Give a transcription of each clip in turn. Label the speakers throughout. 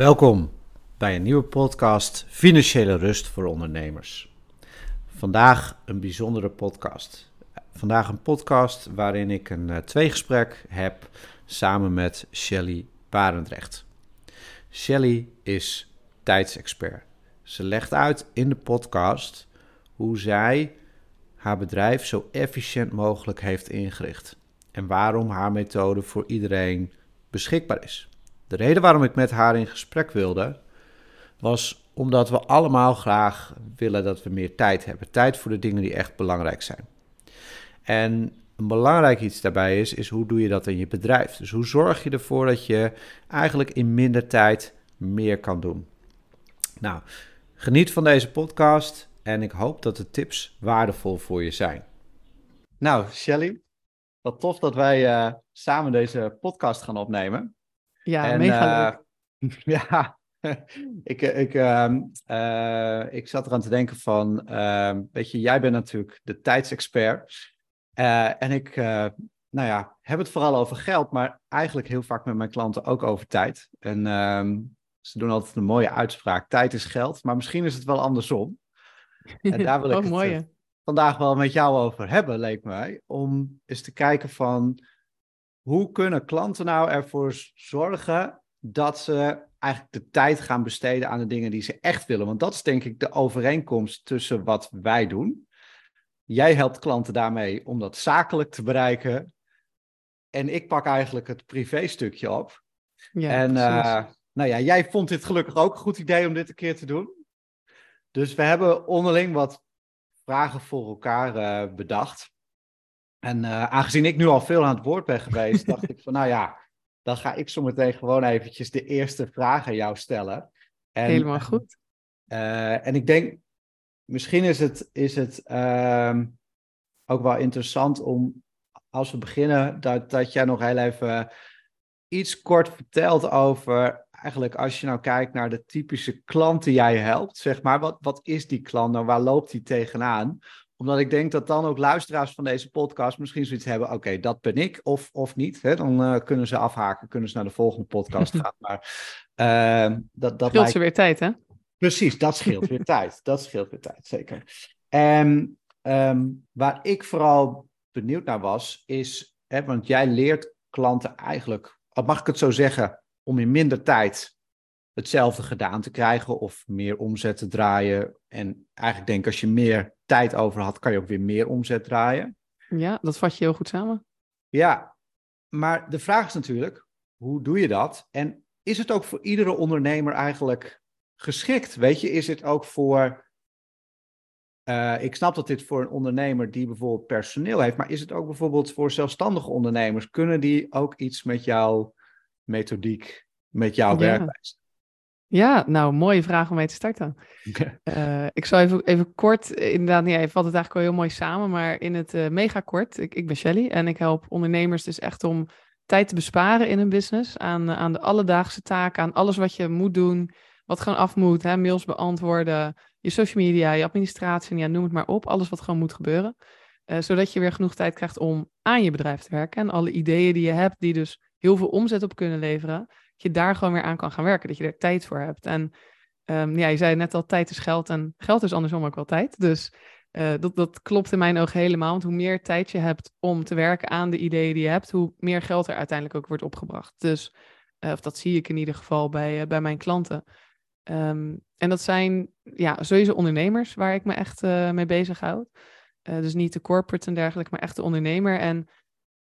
Speaker 1: Welkom bij een nieuwe podcast Financiële Rust voor Ondernemers. Vandaag een bijzondere podcast. Vandaag een podcast waarin ik een uh, tweegesprek heb samen met Shelly Barendrecht. Shelly is tijdsexpert. Ze legt uit in de podcast hoe zij haar bedrijf zo efficiënt mogelijk heeft ingericht en waarom haar methode voor iedereen beschikbaar is. De reden waarom ik met haar in gesprek wilde, was omdat we allemaal graag willen dat we meer tijd hebben. Tijd voor de dingen die echt belangrijk zijn. En een belangrijk iets daarbij is, is hoe doe je dat in je bedrijf? Dus hoe zorg je ervoor dat je eigenlijk in minder tijd meer kan doen? Nou, geniet van deze podcast en ik hoop dat de tips waardevol voor je zijn. Nou, Shelly, wat tof dat wij uh, samen deze podcast gaan opnemen.
Speaker 2: Ja, en, mega leuk.
Speaker 1: Uh, ja, ik, ik, uh, uh, ik zat eraan te denken van, ehm, weet je, jij bent natuurlijk de tijdsexpert. Eh, en ik, nou ja, heb het vooral over geld, maar eigenlijk heel vaak met mijn klanten ook over tijd. En ehm, ze doen altijd een mooie uitspraak, tijd is geld, maar misschien is het wel andersom. En daar wil ik
Speaker 2: oh,
Speaker 1: het vandaag wel met jou over hebben, leek mij. Om eens te kijken van, hoe kunnen klanten nou ervoor zorgen dat ze eigenlijk de tijd gaan besteden aan de dingen die ze echt willen? Want dat is denk ik de overeenkomst tussen wat wij doen. Jij helpt klanten daarmee om dat zakelijk te bereiken. En ik pak eigenlijk het privé-stukje op. Ja, en uh, nou ja, jij vond dit gelukkig ook een goed idee om dit een keer te doen. Dus we hebben onderling wat vragen voor elkaar uh, bedacht. En uh, aangezien ik nu al veel aan het woord ben geweest, dacht ik van nou ja, dan ga ik zo meteen gewoon eventjes de eerste vraag aan jou stellen.
Speaker 2: En, Helemaal goed.
Speaker 1: Uh, en ik denk, misschien is het, is het uh, ook wel interessant om, als we beginnen, dat, dat jij nog heel even iets kort vertelt over, eigenlijk als je nou kijkt naar de typische klant die jij helpt, zeg maar, wat, wat is die klant nou, waar loopt die tegenaan? Omdat ik denk dat dan ook luisteraars van deze podcast misschien zoiets hebben. Oké, dat ben ik of, of niet. Hè? Dan uh, kunnen ze afhaken, kunnen ze naar de volgende podcast gaan. Maar uh, dat, dat
Speaker 2: scheelt lijkt... ze weer tijd, hè?
Speaker 1: Precies, dat scheelt weer tijd. Dat scheelt weer tijd, zeker. En um, waar ik vooral benieuwd naar was, is, hè, want jij leert klanten eigenlijk, mag ik het zo zeggen, om in minder tijd hetzelfde gedaan te krijgen of meer omzet te draaien. En eigenlijk denk ik, als je meer tijd over had, kan je ook weer meer omzet draaien.
Speaker 2: Ja, dat vat je heel goed samen.
Speaker 1: Ja, maar de vraag is natuurlijk, hoe doe je dat? En is het ook voor iedere ondernemer eigenlijk geschikt? Weet je, is het ook voor. Uh, ik snap dat dit voor een ondernemer die bijvoorbeeld personeel heeft, maar is het ook bijvoorbeeld voor zelfstandige ondernemers? Kunnen die ook iets met jouw methodiek, met jouw ja. werkwijze?
Speaker 2: Ja, nou, mooie vraag om mee te starten. Uh, ik zal even, even kort, inderdaad, nee, je vat het eigenlijk wel heel mooi samen, maar in het uh, mega kort. Ik, ik ben Shelly en ik help ondernemers dus echt om tijd te besparen in hun business, aan, aan de alledaagse taken, aan alles wat je moet doen, wat gewoon af moet, hè, mails beantwoorden, je social media, je administratie, ja, noem het maar op, alles wat gewoon moet gebeuren. Zodat je weer genoeg tijd krijgt om aan je bedrijf te werken en alle ideeën die je hebt, die dus heel veel omzet op kunnen leveren, je daar gewoon weer aan kan gaan werken. Dat je er tijd voor hebt. En um, ja, je zei net al, tijd is geld en geld is andersom ook wel tijd. Dus uh, dat, dat klopt in mijn ogen helemaal. Want hoe meer tijd je hebt om te werken aan de ideeën die je hebt, hoe meer geld er uiteindelijk ook wordt opgebracht. Dus, uh, of dat zie ik in ieder geval bij, uh, bij mijn klanten. Um, en dat zijn ja, sowieso ondernemers waar ik me echt mee bezighoud. dus niet de corporate en dergelijke, maar echt de ondernemer. En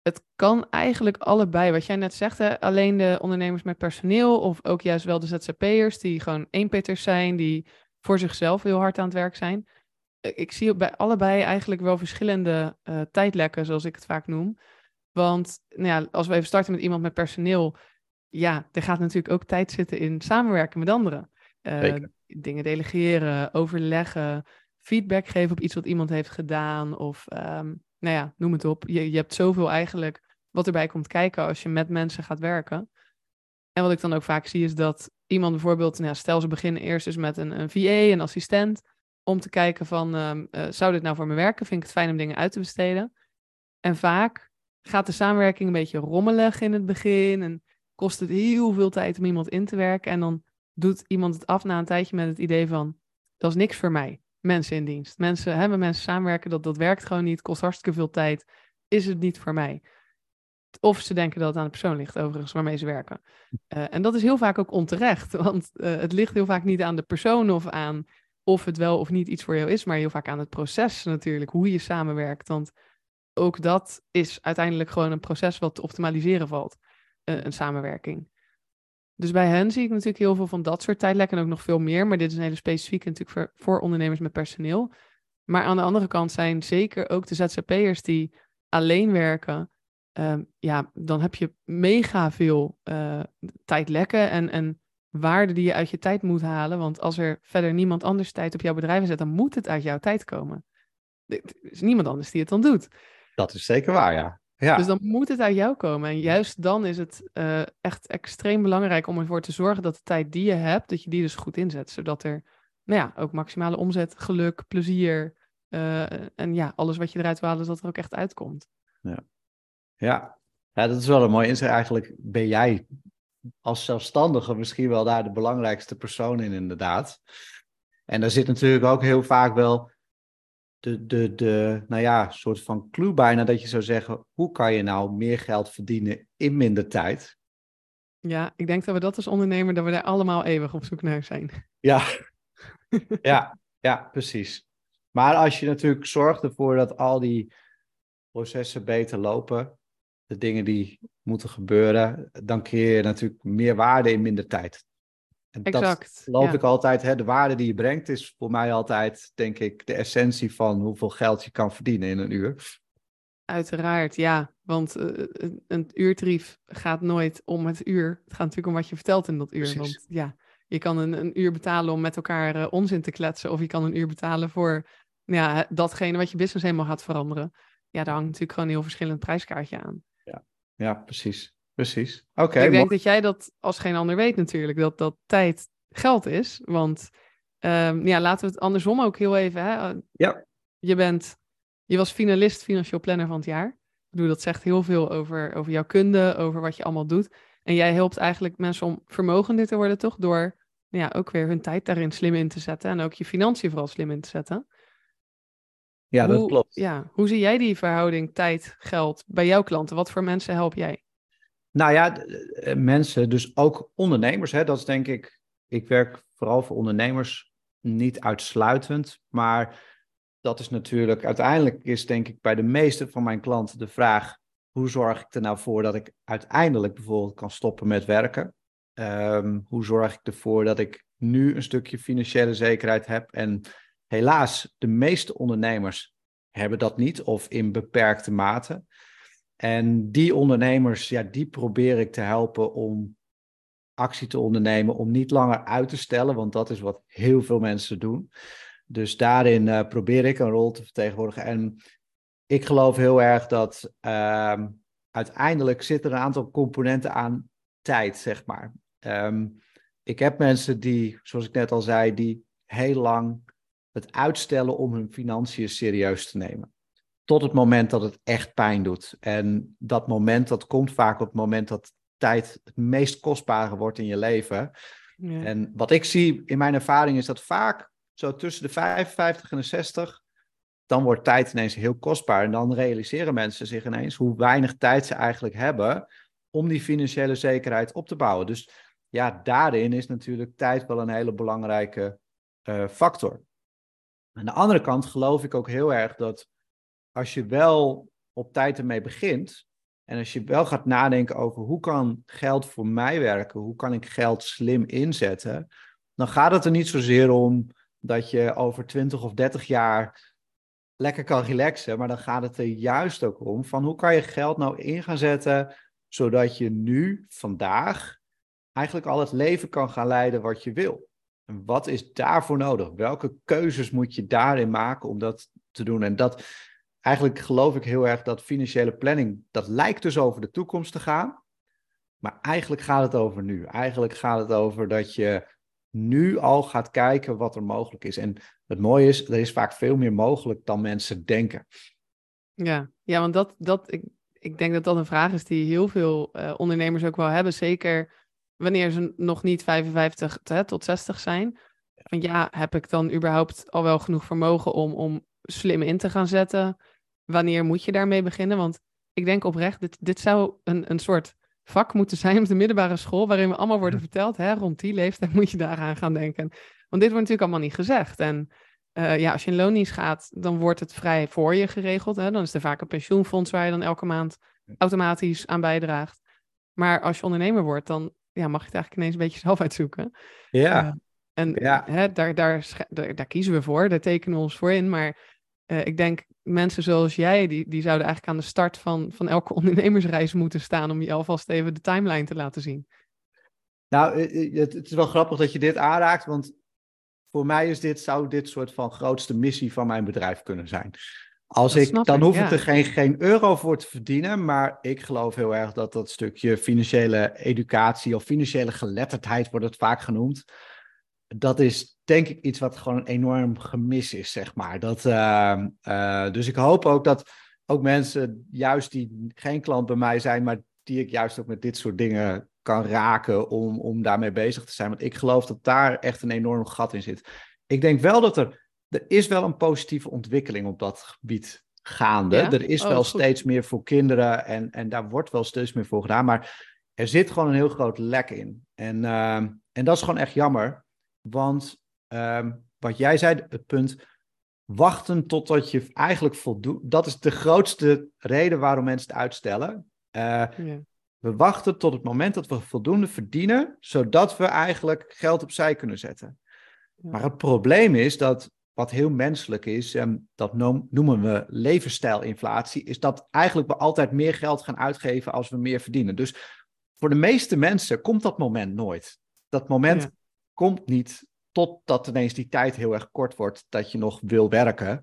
Speaker 2: het kan eigenlijk allebei. Wat jij net zegt, hè? alleen de ondernemers met personeel of ook juist wel de ZZP'ers die gewoon eenpitters zijn, die voor zichzelf heel hard aan het werk zijn. Eh, ik zie bij allebei eigenlijk wel verschillende uh, tijdlekken, zoals ik het vaak noem. Want nou ja, als we even starten met iemand met personeel, ja, er gaat natuurlijk ook tijd zitten in samenwerken met anderen. Uh, dingen delegeren, overleggen, feedback geven op iets wat iemand heeft gedaan of um, nou ja, noem het op. Je, je hebt zoveel eigenlijk wat erbij komt kijken als je met mensen gaat werken. En wat ik dan ook vaak zie is dat iemand bijvoorbeeld, nou, stel ze beginnen eerst dus met een, een VA, een assistent, om te kijken van, um, uh, zou dit nou voor me werken? Vind ik het fijn om dingen uit te besteden? En vaak gaat de samenwerking een beetje rommelig in het begin en kost het heel veel tijd om iemand in te werken. En dan doet iemand het af na een tijdje met het idee van, dat is niks voor mij. Mensen in dienst. Mensen, hebben mensen samenwerken, dat, dat werkt gewoon niet, kost hartstikke veel tijd. Is het niet voor mij? Of ze denken dat het aan de persoon ligt, overigens, waarmee ze werken. Uh, en dat is heel vaak ook onterecht, want uh, het ligt heel vaak niet aan de persoon of aan of het wel of niet iets voor jou is, maar heel vaak aan het proces natuurlijk, hoe je samenwerkt. Want ook dat is uiteindelijk gewoon een proces wat te optimaliseren valt, uh, een samenwerking. Dus bij hen zie ik natuurlijk heel veel van dat soort tijdlekken en ook nog veel meer. Maar dit is een hele specifieke natuurlijk voor, ondernemers met personeel. Maar aan de andere kant zijn zeker ook de ZZP'ers die alleen werken. Um, ja, dan heb je mega veel uh, tijdlekken en, en waarde die je uit je tijd moet halen. Want als er verder niemand anders tijd op jouw bedrijf zet, dan moet het uit jouw tijd komen. Er is niemand anders die het dan doet.
Speaker 1: Dat is zeker waar, ja. Ja.
Speaker 2: Dus dan moet het uit jou komen. En juist dan is het uh, echt extreem belangrijk om ervoor te zorgen dat de tijd die je hebt, dat je die dus goed inzet. Zodat er nou ja, ook maximale omzet, geluk, plezier uh, en ja, alles wat je eruit wil halen, dat er ook echt uitkomt.
Speaker 1: Ja. Ja. ja, dat is wel een mooi inzicht. Eigenlijk ben jij als zelfstandige misschien wel daar de belangrijkste persoon in, inderdaad. En daar zit natuurlijk ook heel vaak wel de, de, de nou ja, soort van clue bijna dat je zou zeggen, hoe kan je nou meer geld verdienen in minder tijd?
Speaker 2: Ja, ik denk dat we dat als ondernemer, dat we daar allemaal eeuwig op zoek naar zijn.
Speaker 1: Ja, ja, ja, precies. Maar als je natuurlijk zorgt ervoor dat al die processen beter lopen, de dingen die moeten gebeuren, dan creëer je natuurlijk meer waarde in minder tijd. En exact. Dat geloof ja. ik altijd. Hè, de waarde die je brengt is voor mij altijd, denk ik, de essentie van hoeveel geld je kan verdienen in een uur.
Speaker 2: Uiteraard, ja. Want uh, een uurtarief gaat nooit om het uur. Het gaat natuurlijk om wat je vertelt in dat uur. Precies. Want ja, je kan een, een uur betalen om met elkaar uh, onzin te kletsen. Of je kan een uur betalen voor ja, datgene wat je business helemaal gaat veranderen. Ja, daar hangt natuurlijk gewoon een heel verschillend prijskaartje aan.
Speaker 1: Ja, ja precies. Precies. Oké.
Speaker 2: ik denk dat jij dat als geen ander weet natuurlijk, dat dat tijd geld is. Want um, ja, laten we het andersom ook heel even. Hè?
Speaker 1: Ja.
Speaker 2: Je bent, je was finalist financieel planner van het jaar. Ik bedoel, dat zegt heel veel over, over jouw kunde, over wat je allemaal doet. En jij helpt eigenlijk mensen om vermogender te worden, toch? Door ja, ook weer hun tijd daarin slim in te zetten. En ook je financiën vooral slim in te zetten.
Speaker 1: Ja, dat klopt.
Speaker 2: Ja, hoe zie jij die verhouding tijd-geld bij jouw klanten? Wat voor mensen help jij?
Speaker 1: Nou ja, eh, mensen, dus ook ondernemers. Hè, dat is denk ik, ik werk vooral voor ondernemers, niet uitsluitend. Maar dat is natuurlijk, uiteindelijk is denk ik bij de meeste van mijn klanten de vraag, hoe zorg ik er nou voor dat ik uiteindelijk bijvoorbeeld kan stoppen met werken? Um, hoe zorg ik ervoor dat ik nu een stukje financiële zekerheid heb? En helaas, de meeste ondernemers hebben dat niet of in beperkte mate. En die ondernemers, ja, die probeer ik te helpen om actie te ondernemen, om niet langer uit te stellen, want dat is wat heel veel mensen doen. Dus daarin uh, probeer ik een rol te vertegenwoordigen. En ik geloof heel erg dat uh, uiteindelijk zit er een aantal componenten aan tijd, zeg maar. Um, ik heb mensen die, zoals ik net al zei, die heel lang het uitstellen om hun financiën serieus te nemen tot het moment dat het echt pijn doet. En dat moment, dat komt vaak op het moment dat tijd het meest kostbare wordt in je leven. Ja. En wat ik zie in mijn ervaring is dat vaak zo tussen de 55 en de 60, dan wordt tijd ineens heel kostbaar. En dan realiseren mensen zich ineens hoe weinig tijd ze eigenlijk hebben om die financiële zekerheid op te bouwen. Dus ja, daarin is natuurlijk tijd wel een hele belangrijke uh, factor. Aan de andere kant geloof ik ook heel erg dat als je wel op tijd ermee begint, en als je wel gaat nadenken over hoe kan geld voor mij werken, hoe kan ik geld slim inzetten, dan gaat het er niet zozeer om dat je over 20 of 30 jaar lekker kan relaxen, maar dan gaat het er juist ook om van hoe kan je geld nou in gaan zetten, zodat je nu, vandaag, eigenlijk al het leven kan gaan leiden wat je wil. En wat is daarvoor nodig? Welke keuzes moet je daarin maken om dat te doen? En dat, eigenlijk geloof ik heel erg dat financiële planning, dat lijkt dus over de toekomst te gaan. Maar eigenlijk gaat het over nu. Eigenlijk gaat het over dat je nu al gaat kijken wat er mogelijk is. En het mooie is, er is vaak veel meer mogelijk dan mensen denken.
Speaker 2: Ja, ja want dat, dat, ik, ik denk dat dat een vraag is die heel veel uh, ondernemers ook wel hebben. Zeker wanneer ze nog niet 55 hè, tot 60 zijn. Van ja, heb ik dan überhaupt al wel genoeg vermogen om, om slim in te gaan zetten? Wanneer moet je daarmee beginnen? Want ik denk oprecht, dit, dit zou een, een soort vak moeten zijn op de middelbare school, waarin we allemaal worden verteld, hè, rond die leeftijd moet je daaraan gaan denken. Want dit wordt natuurlijk allemaal niet gezegd. En uh, ja, als je in loondienst gaat, dan wordt het vrij voor je geregeld. Hè? Dan is er vaak een pensioenfonds waar je dan elke maand automatisch aan bijdraagt. Maar als je ondernemer wordt, dan ja, mag je het eigenlijk ineens een beetje zelf uitzoeken.
Speaker 1: Ja. Uh,
Speaker 2: en ja. Hè, daar, daar, daar, daar, kiezen we voor, daar tekenen we ons voor in. Maar uh, ik denk, mensen zoals jij, die, die zouden eigenlijk aan de start van, van elke ondernemersreis moeten staan om je alvast even de timeline te laten zien.
Speaker 1: Nou, het, het is wel grappig dat je dit aanraakt, want voor mij is dit, zou dit soort van grootste missie van mijn bedrijf kunnen zijn. Als ik, dan hoef ik er geen, geen euro voor te verdienen, maar ik geloof heel erg dat dat stukje financiële educatie of financiële geletterdheid wordt het vaak genoemd. Dat is denk ik iets wat gewoon een enorm gemis is, zeg maar. Dat, uh, uh, dus ik hoop ook dat ook mensen, juist die geen klant bij mij zijn, maar die ik juist ook met dit soort dingen kan raken om, om daarmee bezig te zijn. Want ik geloof dat daar echt een enorm gat in zit. Ik denk wel dat er, er is wel een positieve ontwikkeling op dat gebied gaande. Er is oh, wel steeds meer voor kinderen en, en daar wordt wel steeds meer voor gedaan. Maar er zit gewoon een heel groot lek in. En, ehm, en dat is gewoon echt jammer. Want ehm, wat jij zei, het punt wachten totdat je eigenlijk voldoet. Dat is de grootste reden waarom mensen het uitstellen. Uh, ja. We wachten tot het moment dat we voldoende verdienen, zodat we eigenlijk geld opzij kunnen zetten. Maar het probleem is dat, wat heel menselijk is, en dat noemen we levensstijlinflatie, is dat eigenlijk we altijd meer geld gaan uitgeven als we meer verdienen. Dus voor de meeste mensen komt dat moment nooit. Dat moment komt niet totdat ineens die tijd heel erg kort wordt dat je nog wil werken.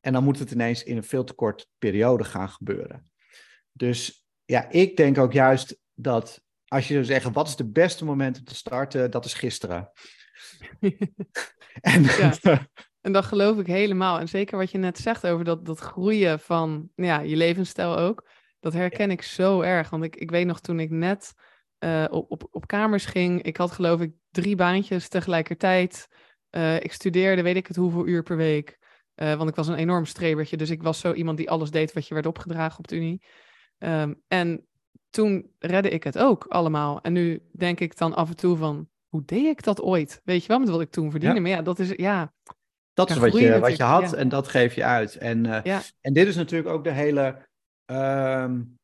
Speaker 1: En dan moet het ineens in een veel te korte periode gaan gebeuren. Dus ja, ik denk ook juist dat als je zou zeggen, wat is de beste moment om te starten, dat is gisteren.
Speaker 2: en, en dat geloof ik helemaal. En zeker wat je net zegt over dat, dat groeien van ja, je levensstijl ook. Dat herken ik zo erg. Want ik, ik weet nog toen ik net uh, op, op, op kamers ging. Ik had geloof ik drie baantjes tegelijkertijd. Uh, ik studeerde weet ik het hoeveel uur per week. Uh, want ik was een enorm strebertje. Dus ik was zo iemand die alles deed wat je werd opgedragen op de Unie. Um, en toen redde ik het ook allemaal. En nu denk ik dan af en toe van, hoe deed ik dat ooit? Weet je wel, met wat ik toen verdiende. Maar ja, dat is, ja...
Speaker 1: Dat is wat je, wat je had en dat geef je uit. En, uh, ja. en dit is natuurlijk ook de hele... Um,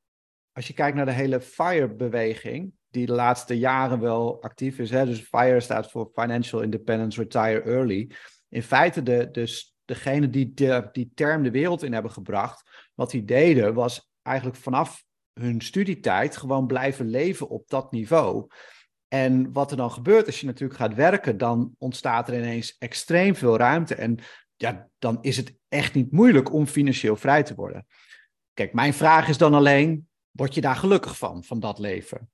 Speaker 1: als je kijkt naar de hele FIRE-beweging, die de laatste jaren wel actief is. Hè? Dus FIRE staat voor Financial Independence Retire Early. In feite, de, dus degene die die term de wereld in hebben gebracht, wat die deden, was eigenlijk vanaf hun studietijd gewoon blijven leven op dat niveau. En wat er dan gebeurt als je natuurlijk gaat werken, dan ontstaat er ineens extreem veel ruimte. En ja, dan is het echt niet moeilijk om financieel vrij te worden. Kijk, mijn vraag is dan alleen, word je daar gelukkig van, van dat leven?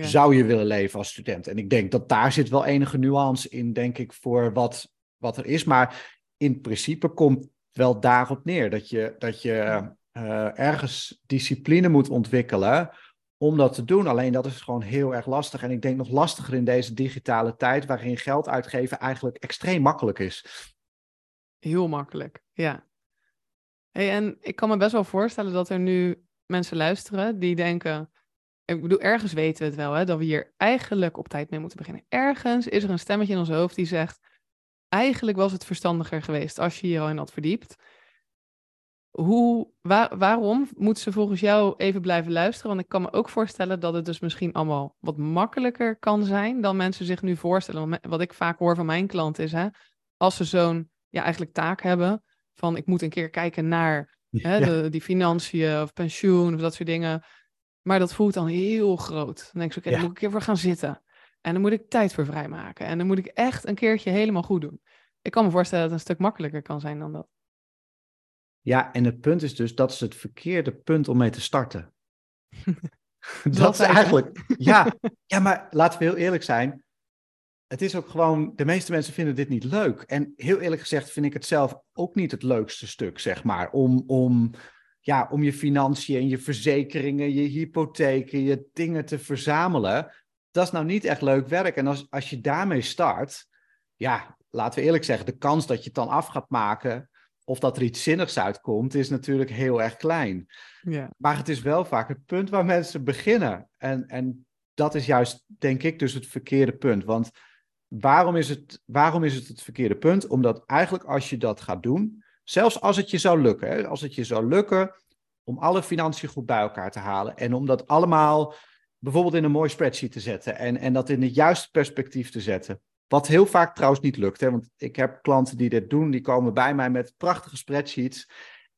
Speaker 1: Zou je willen leven als student? En ik denk dat daar zit wel enige nuance in, denk ik, voor wat, wat er is. Maar in principe komt wel daarop neer dat je, dat je uh, ergens discipline moet ontwikkelen om dat te doen. Alleen dat is gewoon heel erg lastig. En ik denk nog lastiger in deze digitale tijd, waarin geld uitgeven eigenlijk extreem makkelijk is.
Speaker 2: Heel makkelijk, ja. Hey, en ik kan me best wel voorstellen dat er nu mensen luisteren die denken. Ik bedoel, ergens weten we het wel, hè, dat we hier eigenlijk op tijd mee moeten beginnen. Ergens is er een stemmetje in ons hoofd die zegt: Eigenlijk was het verstandiger geweest als je hier al in had verdiept. Hoe, waarom moeten ze volgens jou even blijven luisteren? Want ik kan me ook voorstellen dat het dus misschien allemaal wat makkelijker kan zijn dan mensen zich nu voorstellen. Wat ik vaak hoor van mijn klant is, hè, als ze zo'n ja, eigenlijk taak hebben van ik moet een keer kijken naar hè, de, die financiën of pensioen of dat soort dingen. Maar dat voelt dan heel groot. Dan denk ik, oké, okay, dan moet ik een keer voor gaan zitten. En dan moet ik tijd voor vrijmaken. En dan moet ik echt een keertje helemaal goed doen. Ik kan me voorstellen dat het een stuk makkelijker kan zijn dan dat.
Speaker 1: Ja, en het punt is dus, dat is het verkeerde punt om mee te starten. dat, is eigenlijk, ja, ja, maar laten we heel eerlijk zijn. Het is ook gewoon, de meeste mensen vinden dit niet leuk. En heel eerlijk gezegd vind ik het zelf ook niet het leukste stuk, zeg maar. Om, om, ja, om je financiën en je verzekeringen, je hypotheken, je dingen te verzamelen. dat is nou niet echt leuk werk. En als, als je daarmee start, ja, laten we eerlijk zeggen, de kans dat je het dan af gaat maken of dat er iets zinnigs uitkomt, is natuurlijk heel erg klein. Ja. Maar het is wel vaak het punt waar mensen beginnen. En, en dat is juist, denk ik, dus het verkeerde punt. Want waarom is het, waarom is het het verkeerde punt? Omdat eigenlijk als je dat gaat doen, zelfs als het je zou lukken, hè, als het je zou lukken om alle financiën goed bij elkaar te halen en om dat allemaal bijvoorbeeld in een mooi spreadsheet te zetten en, en dat in het juiste perspectief te zetten. Wat heel vaak trouwens niet lukt, hè, want ik heb klanten die dit doen, die komen bij mij met prachtige spreadsheets.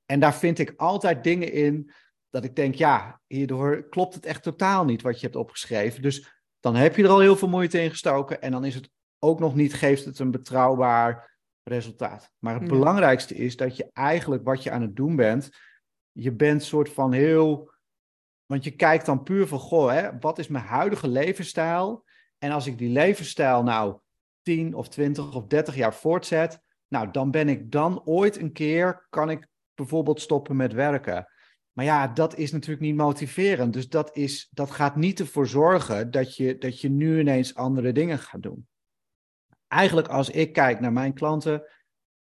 Speaker 1: En daar vind ik altijd dingen in dat ik denk, ja, hierdoor klopt het echt totaal niet wat je hebt opgeschreven. Dus dan heb je er al heel veel moeite in gestoken en dan is het ook nog niet, geeft het een betrouwbaar resultaat. Maar het belangrijkste is dat je eigenlijk wat je aan het doen bent, je bent soort van heel, want je kijkt dan puur van, goh, hè, wat is mijn huidige levensstijl? En als ik die levensstijl nou 10 of 20 of 30 jaar voortzet, nou, dan ben ik dan ooit een keer, kan ik bijvoorbeeld stoppen met werken. Maar ja, dat is natuurlijk niet motiverend. Dus dat, is, dat gaat niet ervoor zorgen dat je, dat je nu ineens andere dingen gaat doen. Eigenlijk als ik kijk naar mijn klanten,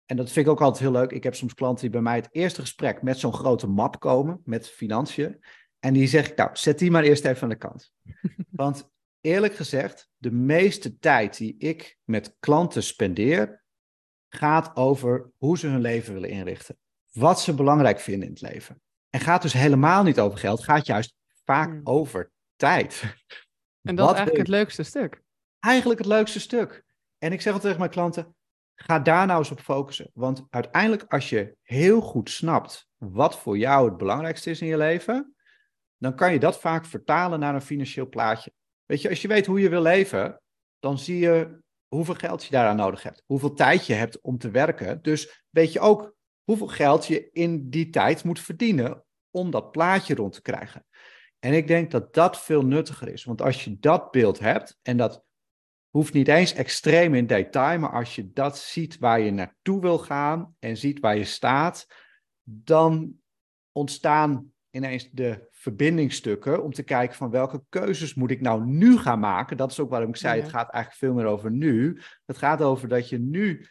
Speaker 1: en dat vind ik ook altijd heel leuk. Ik heb soms klanten die bij mij het eerste gesprek met zo'n grote map komen, met financiën. En die zeg ik, nou, zet die maar eerst even aan de kant. Want eerlijk gezegd, de meeste tijd die ik met klanten spendeer, gaat over hoe ze hun leven willen inrichten. Wat ze belangrijk vinden in het leven. En gaat dus helemaal niet over geld, gaat juist vaak hmm. over tijd.
Speaker 2: En dat is eigenlijk het leukste stuk.
Speaker 1: Eigenlijk het leukste stuk. En ik zeg altijd tegen mijn klanten, ga daar nou eens op focussen. Want uiteindelijk als je heel goed snapt wat voor jou het belangrijkste is in je leven, dan kan je dat vaak vertalen naar een financieel plaatje. Weet je, als je weet hoe je wil leven, dan zie je hoeveel geld je daaraan nodig hebt. Hoeveel tijd je hebt om te werken. Dus weet je ook hoeveel geld je in die tijd moet verdienen om dat plaatje rond te krijgen. En ik denk dat dat veel nuttiger is. Want als je dat beeld hebt, en dat hoeft niet eens extreem in detail, maar als je dat ziet waar je naartoe wil gaan en ziet waar je staat, dan ontstaan ineens de verbindingstukken om te kijken van welke keuzes moet ik nou nu gaan maken. Dat is ook waarom ik zei, het gaat eigenlijk veel meer over nu. Het gaat over dat je nu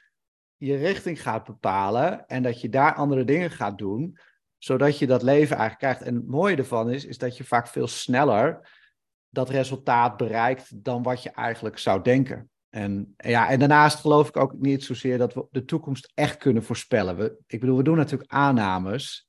Speaker 1: je richting gaat bepalen en dat je daar andere dingen gaat doen, zodat je dat leven eigenlijk krijgt. En het mooie ervan is, is dat je vaak veel sneller dat resultaat bereikt dan wat je eigenlijk zou denken. En, ja, en daarnaast geloof ik ook niet zozeer dat we de toekomst echt kunnen voorspellen. We, ik bedoel, we doen natuurlijk aannames.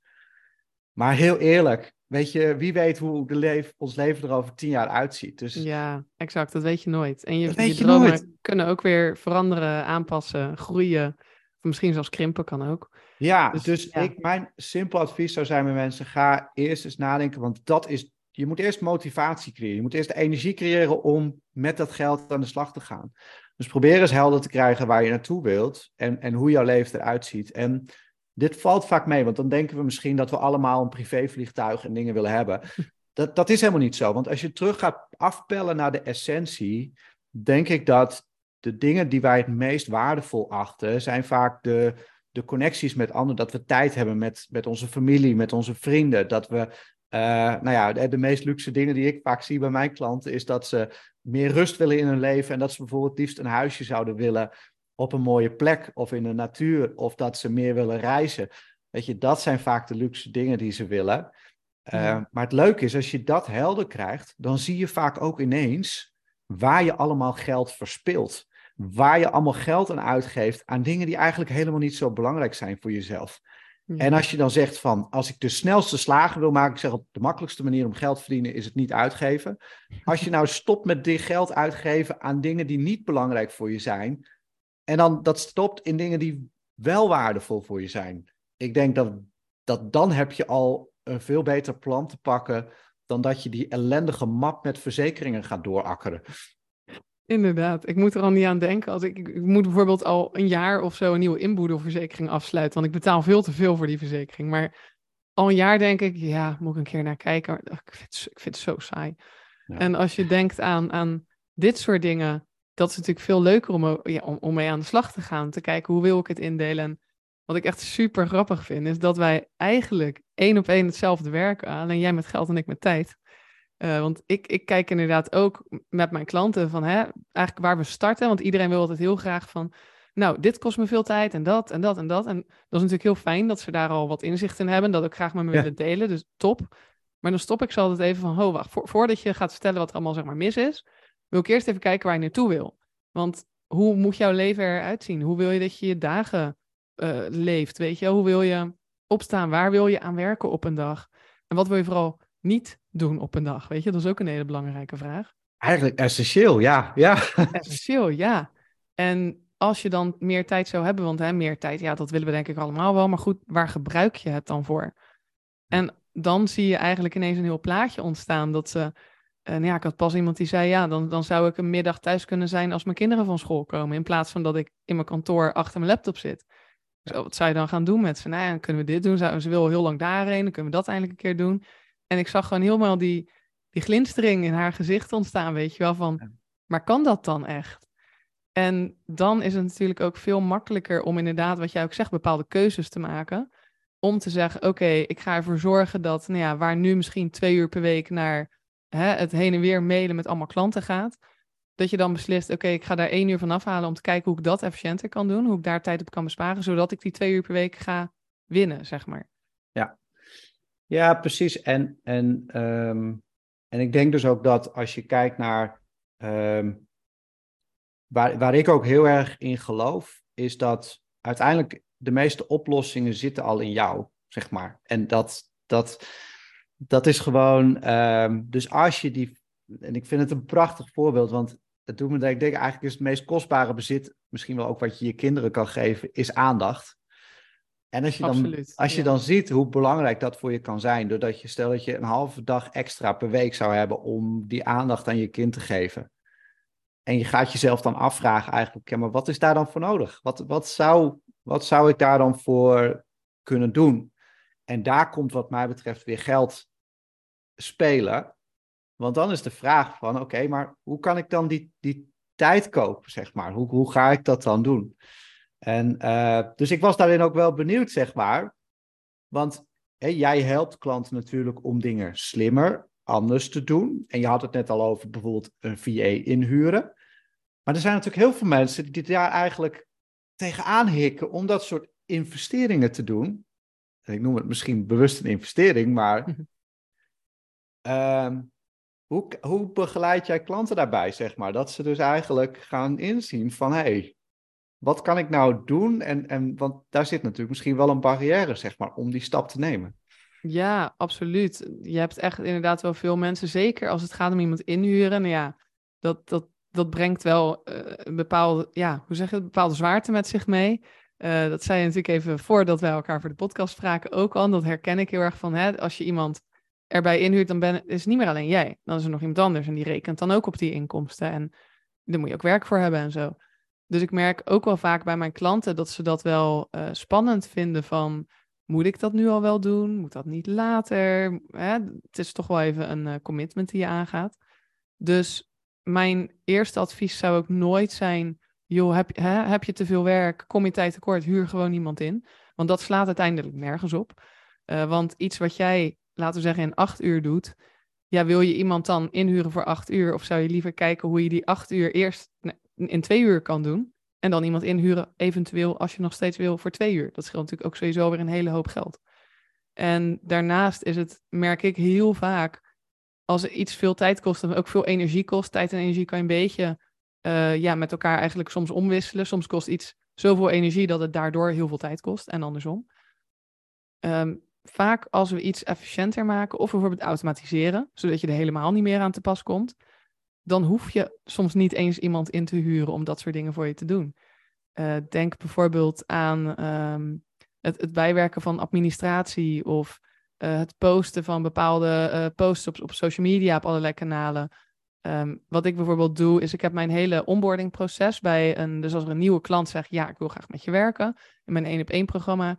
Speaker 1: Maar heel eerlijk, weet je, wie weet hoe de leef, ons leven er over tien jaar uitziet. Dus...
Speaker 2: Ja, exact, dat weet je nooit. En je, je, je dromen nooit. kunnen ook weer veranderen, aanpassen, groeien. Of misschien zelfs krimpen kan ook.
Speaker 1: Ja, dus, dus Ik, mijn simpel advies zou zijn met mensen, ga eerst eens nadenken, want dat is, je moet eerst motivatie creëren. Je moet eerst de energie creëren om met dat geld aan de slag te gaan. Dus probeer eens helder te krijgen waar je naartoe wilt en, en hoe jouw leven eruit ziet. En dit valt vaak mee, want dan denken we misschien dat we allemaal een privévliegtuig en dingen willen hebben. Dat, dat is helemaal niet zo. Want als je terug gaat afpellen naar de essentie, denk ik dat de dingen die wij het meest waardevol achten, zijn vaak de, de connecties met anderen. Dat we tijd hebben met, met onze familie, met onze vrienden. Dat we, uh, nou ja, de, de, meest luxe dingen die ik vaak zie bij mijn klanten, is dat ze meer rust willen in hun leven. En dat ze bijvoorbeeld liefst een huisje zouden willen op een mooie plek of in de natuur of dat ze meer willen reizen. Weet je, dat zijn vaak de luxe dingen die ze willen. Uh, maar het leuke is, als je dat helder krijgt, dan zie je vaak ook ineens waar je allemaal geld verspilt. Waar je allemaal geld aan uitgeeft aan dingen die eigenlijk helemaal niet zo belangrijk zijn voor jezelf. En als je dan zegt van, als ik de snelste slagen wil maken, ik zeg op de makkelijkste manier om geld te verdienen is het niet uitgeven. Als je nou stopt met dit geld uitgeven aan dingen die niet belangrijk voor je zijn, en dan dat stopt in dingen die wel waardevol voor je zijn. Ik denk dat, dat dan heb je al een veel beter plan te pakken dan dat je die ellendige map met verzekeringen gaat doorakkeren.
Speaker 2: Inderdaad, ik moet er al niet aan denken. Als ik, ik moet bijvoorbeeld al een jaar of zo een nieuwe inboedelverzekering afsluiten, want ik betaal veel te veel voor die verzekering. Maar al een jaar denk ik, ja, moet ik een keer naar kijken. Ik vind het, ik vind het zo saai. En als je denkt aan, aan dit soort dingen, dat is natuurlijk veel leuker om, ja, om, om mee aan de slag te gaan. Te kijken hoe wil ik het indelen. En wat ik echt super grappig vind, is dat wij eigenlijk één op één hetzelfde werken. Alleen jij met geld en ik met tijd. Uh, want ik, ik kijk inderdaad ook met mijn klanten van hè, eigenlijk waar we starten. Want iedereen wil altijd heel graag van, nou, dit kost me veel tijd en dat en dat en dat. En dat is natuurlijk heel fijn dat ze daar al wat inzicht in hebben. Dat ook graag met me willen delen. Dus top. Maar dan stop ik ze altijd even van, ho, wacht. voordat je gaat vertellen wat er allemaal zeg maar mis is, wil ik eerst even kijken waar je naartoe wil. Want hoe moet jouw leven eruit zien? Hoe wil je dat je je dagen uh, leeft? Weet je, hoe wil je opstaan? Waar wil je aan werken op een dag? En wat wil je vooral niet doen op een dag? Weet je, dat is ook een hele belangrijke vraag.
Speaker 1: Eigenlijk essentieel, ja. ja.
Speaker 2: Essentieel, ja. En als je dan meer tijd zou hebben, want hè, meer tijd, ja, dat willen we denk ik allemaal wel. Maar goed, waar gebruik je het dan voor? En dan zie je eigenlijk ineens een heel plaatje ontstaan dat ze en ja, ik had pas iemand die zei, ja, dan, dan zou ik een middag thuis kunnen zijn als mijn kinderen van school komen. In plaats van dat ik in mijn kantoor achter mijn laptop zit. Zo, wat zou je dan gaan doen met ze? Nou ja, dan kunnen we dit doen. Zou, ze wil heel lang daarheen, dan kunnen we dat eindelijk een keer doen. En ik zag gewoon helemaal die, die glinstering in haar gezicht ontstaan, weet je wel, van, maar kan dat dan echt? En dan is het natuurlijk ook veel makkelijker om inderdaad, wat jij ook zegt, bepaalde keuzes te maken. Om te zeggen, oké, ik ga ervoor zorgen dat, nou ja, waar nu misschien twee uur per week naar hè, het heen en weer mailen met allemaal klanten gaat, dat je dan beslist, oké, ik ga daar één uur van afhalen om te kijken hoe ik dat efficiënter kan doen, hoe ik daar tijd op kan besparen, zodat ik die twee uur per week ga winnen, zeg maar.
Speaker 1: Ja, precies. En, en, ehm, en ik denk dus ook dat als je kijkt naar, ehm, waar, waar ik ook heel erg in geloof, is dat uiteindelijk de meeste oplossingen zitten al in jou, zeg maar. En dat, dat, dat is gewoon, um, dus als je die, en ik vind het een prachtig voorbeeld, want het doet me dat ik denk, eigenlijk is het meest kostbare bezit, misschien wel ook wat je je kinderen kan geven, is aandacht. En als je, dan, als je dan ziet hoe belangrijk dat voor je kan zijn, doordat je stel dat je een halve dag extra per week zou hebben om die aandacht aan je kind te geven. En je gaat jezelf dan afvragen eigenlijk, ja, maar wat is daar dan voor nodig? Wat, wat, zou, wat zou ik daar dan voor kunnen doen? En daar komt wat mij betreft weer geld spelen. Want dan is de vraag van, oké, maar hoe kan ik dan die, die tijd kopen, zeg maar? Hoe, hoe ga ik dat dan doen? En uh, dus ik was daarin ook wel benieuwd, zeg maar. Want hé, jij helpt klanten natuurlijk om dingen slimmer, anders te doen. En je had het net al over bijvoorbeeld een VA inhuren. Maar er zijn natuurlijk heel veel mensen die daar eigenlijk tegenaan hikken om dat soort investeringen te doen ik noem het misschien bewust een investering, maar um, hoe, hoe begeleid jij klanten daarbij, zeg maar? Dat ze dus eigenlijk gaan inzien van, hé, hey, wat kan ik nou doen? En, en, want daar zit natuurlijk misschien wel een barrière, zeg maar, om die stap te nemen.
Speaker 2: Ja, absoluut. Je hebt echt inderdaad wel veel mensen, zeker als het gaat om iemand inhuren. Nou ja, dat, dat, dat brengt wel uh, een bepaalde, ja, hoe zeg je bepaalde zwaarte met zich mee. Uh, dat zei je natuurlijk even voordat wij elkaar voor de podcast spraken ook al. Dat herken ik heel erg van, hè, als je iemand erbij inhuurt, dan ben, is het niet meer alleen jij. Dan is er nog iemand anders en die rekent dan ook op die inkomsten. En daar moet je ook werk voor hebben en zo. Dus ik merk ook wel vaak bij mijn klanten dat ze dat wel uh, spannend vinden van... Moet ik dat nu al wel doen? Moet dat niet later? Het is toch wel even een uh, commitment die je aangaat. Dus mijn eerste advies zou ook nooit zijn joh, heb, hè, heb je te veel werk, kom je tijd tekort, huur gewoon iemand in. Want dat slaat uiteindelijk nergens op. Uh, want iets wat jij, laten we zeggen, in acht uur doet, ja, wil je iemand dan inhuren voor acht uur? Of zou je liever kijken hoe je die acht uur eerst in twee uur kan doen? En dan iemand inhuren, eventueel als je nog steeds wil, voor twee uur. Dat scheelt natuurlijk ook sowieso weer een hele hoop geld. En daarnaast is het, merk ik heel vaak, als iets veel tijd kost en ook veel energie kost, tijd en energie kan je een beetje uh, ja, met elkaar eigenlijk soms omwisselen. Soms kost iets zoveel energie dat het daardoor heel veel tijd kost en andersom. Um, vaak als we iets efficiënter maken of bijvoorbeeld automatiseren, zodat je er helemaal niet meer aan te pas komt, dan hoef je soms niet eens iemand in te huren om dat soort dingen voor je te doen. Uh, denk bijvoorbeeld aan um, het, bijwerken van administratie of uh, het posten van bepaalde uh, posts op, social media op allerlei kanalen. Um, wat ik bijvoorbeeld doe, is ik heb mijn hele onboardingproces bij een, dus als er een nieuwe klant zegt, ja, ik wil graag met je werken in mijn één op één programma,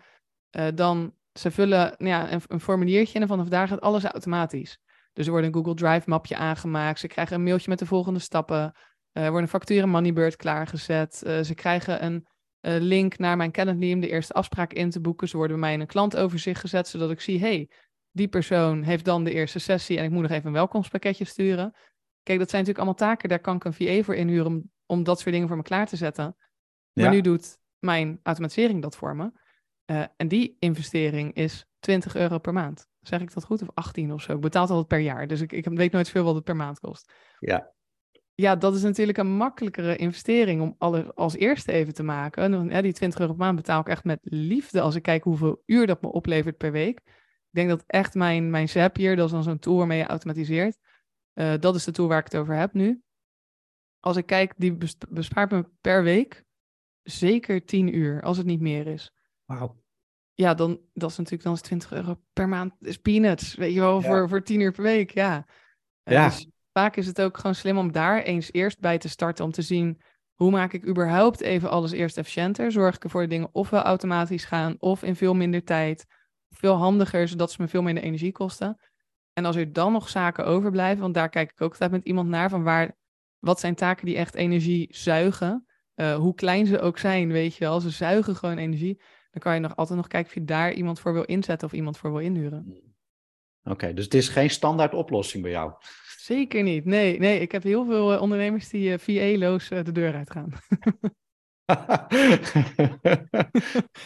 Speaker 2: dan ze vullen nou ja, een, een, formuliertje en vanaf daar gaat alles automatisch. Dus er wordt een Google Drive mapje aangemaakt, ze krijgen een mailtje met de volgende stappen, uh, er wordt een factuur in Moneybird klaargezet, uh, ze krijgen een link naar mijn Calendly om de eerste afspraak in te boeken, ze worden bij mij in een klantoverzicht gezet, zodat ik zie, hey, Die persoon heeft dan de eerste sessie en ik moet nog even een welkomstpakketje sturen. Kijk, dat zijn natuurlijk allemaal taken, daar kan ik een VA voor inhuren om, om dat soort dingen voor me klaar te zetten. Maar nu doet mijn automatisering dat voor me. Uh, en die investering is 20 euro per maand. Zeg ik dat goed? Of 18 of zo? Ik betaal het altijd per jaar. Dus ik, ik weet nooit veel wat het per maand kost.
Speaker 1: Ja.
Speaker 2: Ja, dat is natuurlijk een makkelijkere investering om alle, als eerste even te maken. Ja, die 20 euro per maand betaal ik echt met liefde als ik kijk hoeveel uur dat me oplevert per week. Ik denk dat echt mijn, mijn Zapier, dat is dan zo'n tool waarmee je automatiseert. Uh, dat is de tool waar ik het over heb nu. Als ik kijk, die bespaart me per week zeker 10 uur, als het niet meer is.
Speaker 1: Wauw.
Speaker 2: Ja, dan dat is natuurlijk dan is 20 euro per maand is peanuts, weet je wel, voor, voor 10 uur per week, ja.
Speaker 1: ja. Dus
Speaker 2: vaak is het ook gewoon slim om daar eens eerst bij te starten, om te zien hoe maak ik überhaupt even alles eerst efficiënter. Zorg ik ervoor dat dingen ofwel automatisch gaan, of in veel minder tijd, veel handiger, zodat ze me veel minder energie kosten. En als er dan nog zaken overblijven, want daar kijk ik ook altijd met iemand naar, van waar, wat zijn taken die echt energie zuigen, uh, hoe klein ze ook zijn, weet je wel, ze zuigen gewoon energie. Dan kan je nog altijd nog kijken of je daar iemand voor wil inzetten of iemand voor wil inhuren.
Speaker 1: Oké, dus het is geen standaard oplossing bij jou?
Speaker 2: Zeker niet. Nee, nee ik heb heel veel uh, ondernemers die uh, VA-loos de deur uitgaan.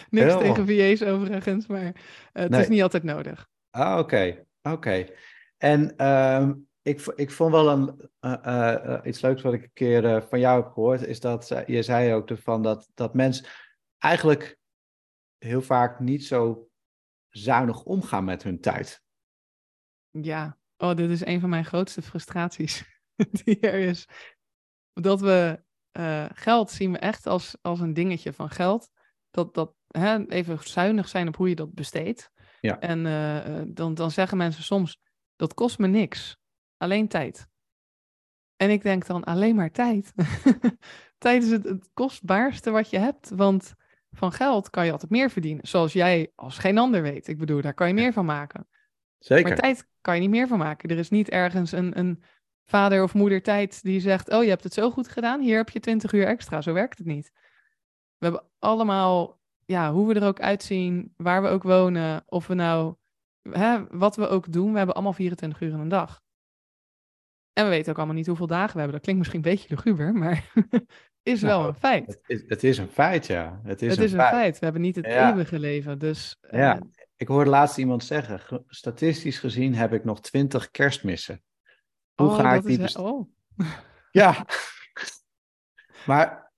Speaker 2: Niks tegen VA's overigens, maar het is niet altijd nodig.
Speaker 1: Ah, oké. Oké. En um, ik, ik vond wel een, iets leuks wat ik een keer van jou heb gehoord, is dat je zei ook ervan dat, dat mensen eigenlijk heel vaak niet zo zuinig omgaan met hun tijd.
Speaker 2: Ja, oh, dit is een van mijn grootste frustraties die er is. Dat we geld zien we echt als, als een dingetje van geld. Dat, dat hè, even zuinig zijn op hoe je dat besteedt.
Speaker 1: Ja.
Speaker 2: En dan, dan zeggen mensen soms, dat kost me niks. Alleen tijd. En ik denk dan alleen maar tijd. tijd is het, het, kostbaarste wat je hebt. Want van geld kan je altijd meer verdienen. Zoals jij als geen ander weet. Ik bedoel, daar kan je meer van maken.
Speaker 1: Zeker.
Speaker 2: Maar tijd kan je niet meer van maken. Er is niet ergens een, een vader of moeder tijd die zegt: Oh, je hebt het zo goed gedaan. Hier heb je 20 uur extra. Zo werkt het niet. We hebben allemaal, ja, hoe we er ook uitzien, waar we ook wonen, of we nou, hè, wat we ook doen, we hebben allemaal 24 uur in een dag. En we weten ook allemaal niet hoeveel dagen we hebben. Dat klinkt misschien een beetje luguber, maar is wel nou, een feit.
Speaker 1: Het is, het is, een feit, ja. Het is,
Speaker 2: het
Speaker 1: een,
Speaker 2: is
Speaker 1: feit.
Speaker 2: een feit. We hebben niet het eeuwige leven. Dus,
Speaker 1: ja, uh, ik hoorde laatst iemand zeggen, statistisch gezien heb ik nog twintig kerstmissen. Hoe
Speaker 2: oh,
Speaker 1: ga ik die...
Speaker 2: Is, oh.
Speaker 1: Ja, maar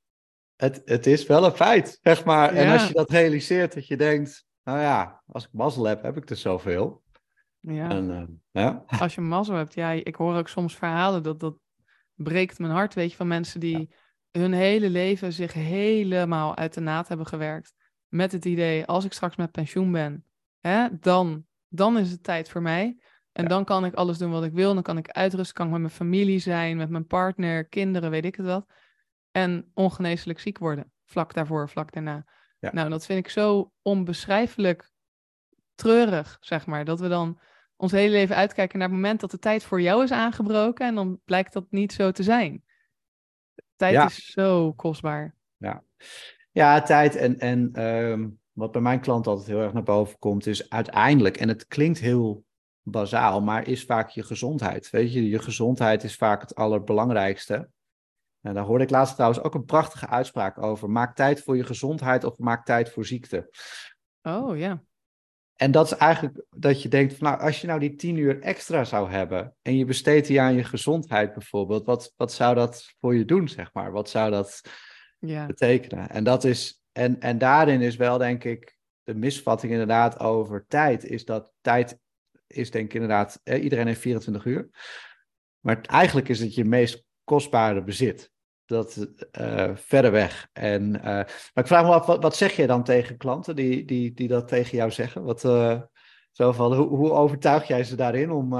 Speaker 1: het, het is wel een feit, zeg maar. Ja. En als je dat realiseert, dat je denkt, nou ja, als ik mazzel heb, heb ik er zoveel.
Speaker 2: Ja.
Speaker 1: En, uh, ja.
Speaker 2: Als je mazzel hebt, ja, ik hoor ook soms verhalen dat dat breekt mijn hart, weet je, van mensen die ja. Hun hele leven zich helemaal uit de naad hebben gewerkt. Met het idee, als ik straks met pensioen ben, hè, dan, dan is het tijd voor mij. En ja. dan kan ik alles doen wat ik wil. Dan kan ik uitrusten, kan ik met mijn familie zijn, met mijn partner, kinderen, weet ik het wat. En ongeneeslijk ziek worden, vlak daarvoor, vlak daarna. Nou, dat vind ik zo onbeschrijfelijk treurig, zeg maar. Dat we dan ons hele leven uitkijken naar het moment dat de tijd voor jou is aangebroken en dan blijkt dat niet zo te zijn. Tijd ja. is zo kostbaar.
Speaker 1: Ja, ja tijd en, en um, wat bij mijn klant altijd heel erg naar boven komt is uiteindelijk, en het klinkt heel bazaal, maar is vaak je gezondheid. Weet je, je gezondheid is vaak het allerbelangrijkste. En daar hoorde ik laatst trouwens ook een prachtige uitspraak over. Maak tijd voor je gezondheid of maak tijd voor ziekte.
Speaker 2: Oh ja.
Speaker 1: En dat is eigenlijk dat je denkt, van, nou, als je nou die tien uur extra zou hebben en je besteedt die aan je gezondheid bijvoorbeeld, wat, wat zou dat voor je doen, zeg maar? Wat zou dat
Speaker 2: ja.
Speaker 1: betekenen? En, dat is, en, en daarin is wel, denk ik, de misvatting inderdaad over tijd, is dat tijd is denk ik inderdaad, eh, iedereen heeft 24 uur, maar eigenlijk is het je meest kostbare bezit dat uh, verder weg. En, uh, maar ik vraag me af, wat, wat zeg je dan tegen klanten die, die, die dat tegen jou zeggen? Wat, uh, zo van, hoe, hoe overtuig jij ze daarin om...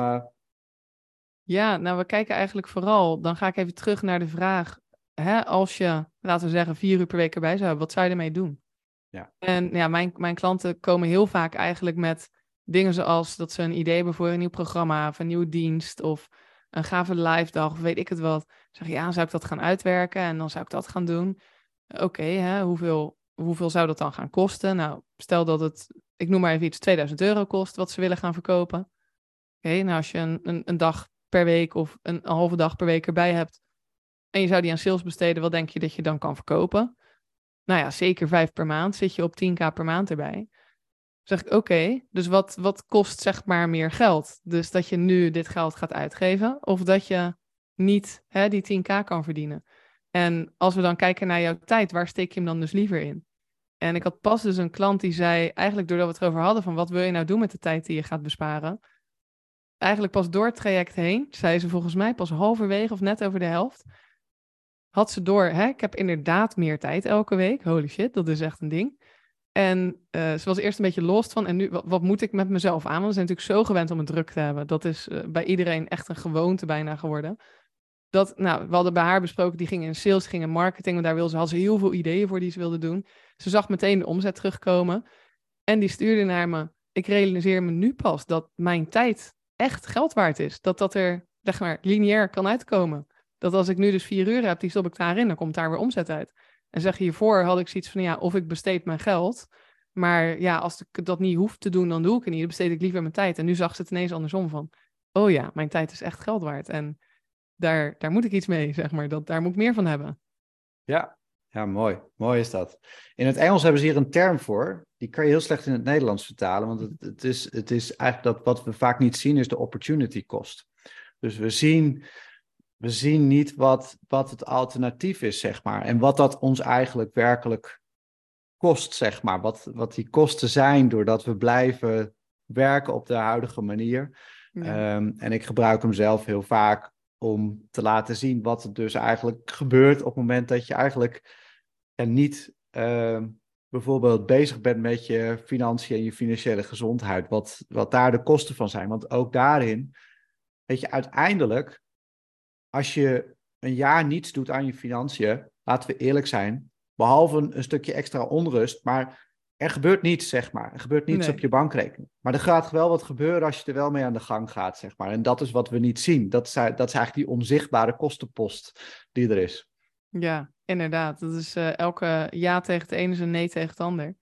Speaker 2: Ja, nou we kijken eigenlijk vooral, dan ga ik even terug naar de vraag, hè, als je, laten we zeggen, vier uur per week erbij zou hebben, wat zou je ermee doen?
Speaker 1: Ja.
Speaker 2: En ja, mijn, mijn klanten komen heel vaak eigenlijk met dingen zoals dat ze een idee hebben voor een nieuw programma of een nieuwe dienst of een gave live dag of weet ik het wat. Zeg je, ja, zou ik dat gaan uitwerken en dan zou ik dat gaan doen. Oké, okay, hoeveel, hoeveel zou dat dan gaan kosten? Nou, stel dat het ik noem maar even iets, 2000 euro kost wat ze willen gaan verkopen. Oké, nou als je een, een, dag per week of een, een, halve dag per week erbij hebt en je zou die aan sales besteden, wat denk je dat je dan kan verkopen? Nou ja, zeker vijf per maand zit je op 10k per maand erbij. Zeg ik, oké, dus wat, wat kost zeg maar meer geld? Dus dat je nu dit geld gaat uitgeven of dat je niet hè, die 10k kan verdienen? En als we dan kijken naar jouw tijd, waar steek je hem dan dus liever in? En ik had pas dus een klant die zei, eigenlijk doordat we het erover hadden van wat wil je nou doen met de tijd die je gaat besparen, eigenlijk pas door het traject heen, zei ze volgens mij pas halverwege of net over de helft, had ze door, hè, ik heb inderdaad meer tijd elke week. Holy shit, dat is echt een ding. En uh, ze was eerst een beetje lost van, en nu, wat, moet ik met mezelf aan? Want we zijn natuurlijk zo gewend om het druk te hebben. Dat is uh, bij iedereen echt een gewoonte bijna geworden. Dat, nou, we hadden bij haar besproken, die ging in sales, ging in marketing, want daar wilde ze, had ze heel veel ideeën voor die ze wilde doen. Ze zag meteen de omzet terugkomen en die stuurde naar me, ik realiseer me nu pas dat mijn tijd echt geld waard is. Dat dat er, zeg maar, lineair kan uitkomen. Dat als ik nu dus vier uur heb, die stop ik daarin, dan komt daar weer omzet uit. En zeg hiervoor had ik zoiets van, ja, of ik besteed mijn geld. Maar ja, als ik dat niet hoef te doen, dan doe ik het niet. Dan besteed ik liever mijn tijd. En nu zag ze het ineens andersom van, oh ja, mijn tijd is echt geld waard. En daar, daar moet ik iets mee, zeg maar. Dat, daar moet ik meer van hebben.
Speaker 1: Ja, ja, mooi. Mooi is dat. In het Engels hebben ze hier een term voor. Die kan je heel slecht in het Nederlands vertalen. Want het, het, is, het is eigenlijk dat wat we vaak niet zien, is de opportunity cost. Dus we zien, we zien niet wat, wat het alternatief is, zeg maar. En wat dat ons eigenlijk werkelijk kost, zeg maar. Wat, wat die kosten zijn doordat we blijven werken op de huidige manier. Ehm, en ik gebruik hem zelf heel vaak om te laten zien wat er dus eigenlijk gebeurt op het moment dat je eigenlijk en niet uh, bijvoorbeeld bezig bent met je financiën en je financiële gezondheid, wat, wat daar de kosten van zijn. Want ook daarin, weet je, uiteindelijk, als je een jaar niets doet aan je financiën, laten we eerlijk zijn, behalve een, stukje extra onrust, maar er gebeurt niets, zeg maar. Er gebeurt niets op je bankrekening. Maar er gaat wel wat gebeuren als je er wel mee aan de gang gaat, zeg maar. En dat is wat we niet zien. Dat is, dat is eigenlijk die onzichtbare kostenpost die er is.
Speaker 2: Ja, inderdaad. Dat is uh, elke ja tegen het ene is een nee tegen het ander.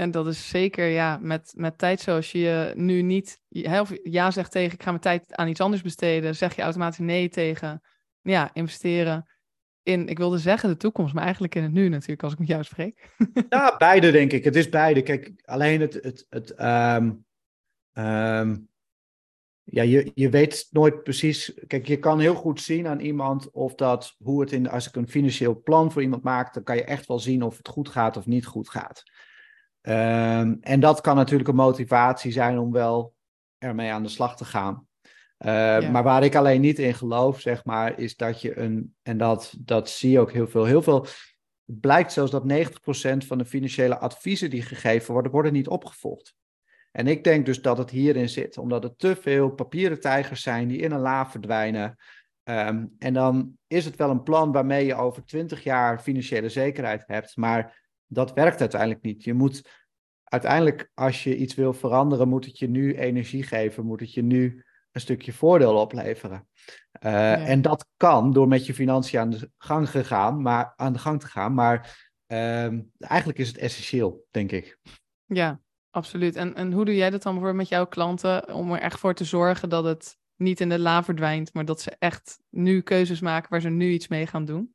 Speaker 2: En dat is zeker, ja, met, met tijd zoals je nu niet of ja zegt tegen ik ga mijn tijd aan iets anders besteden, zeg je automatisch nee tegen ja, investeren in, ik wilde zeggen de toekomst, maar eigenlijk in het nu natuurlijk, als ik met jou spreek.
Speaker 1: Ja, beide denk ik. Het is beide. Kijk, alleen het, het, het um, um, ja, je, je weet nooit precies. Kijk, je kan heel goed zien aan iemand of dat, hoe het in, als ik een financieel plan voor iemand maak, dan kan je echt wel zien of het goed gaat of niet goed gaat. Um, en dat kan natuurlijk een motivatie zijn om wel ermee aan de slag te gaan. Uh, Maar waar ik alleen niet in geloof, zeg maar, is dat je een, en dat, dat zie je ook heel veel, heel veel, het blijkt zelfs dat 90% van de financiële adviezen die gegeven worden, worden niet opgevolgd. En ik denk dus dat het hierin zit, omdat er te veel papieren tijgers zijn die in een la verdwijnen. Um, en dan is het wel een plan waarmee je over 20 jaar financiële zekerheid hebt, maar dat werkt uiteindelijk niet. Je moet uiteindelijk, als je iets wil veranderen, moet het je nu energie geven, moet het je nu een stukje voordeel opleveren. Uh, En dat kan door met je financiën aan de gang, gegaan, maar, aan de gang te gaan, maar uh, eigenlijk is het essentieel, denk ik.
Speaker 2: Ja, Absoluut. En, en hoe doe jij dat dan bijvoorbeeld met jouw klanten om er echt voor te zorgen dat het niet in de la verdwijnt, maar dat ze echt nu keuzes maken waar ze nu iets mee gaan doen?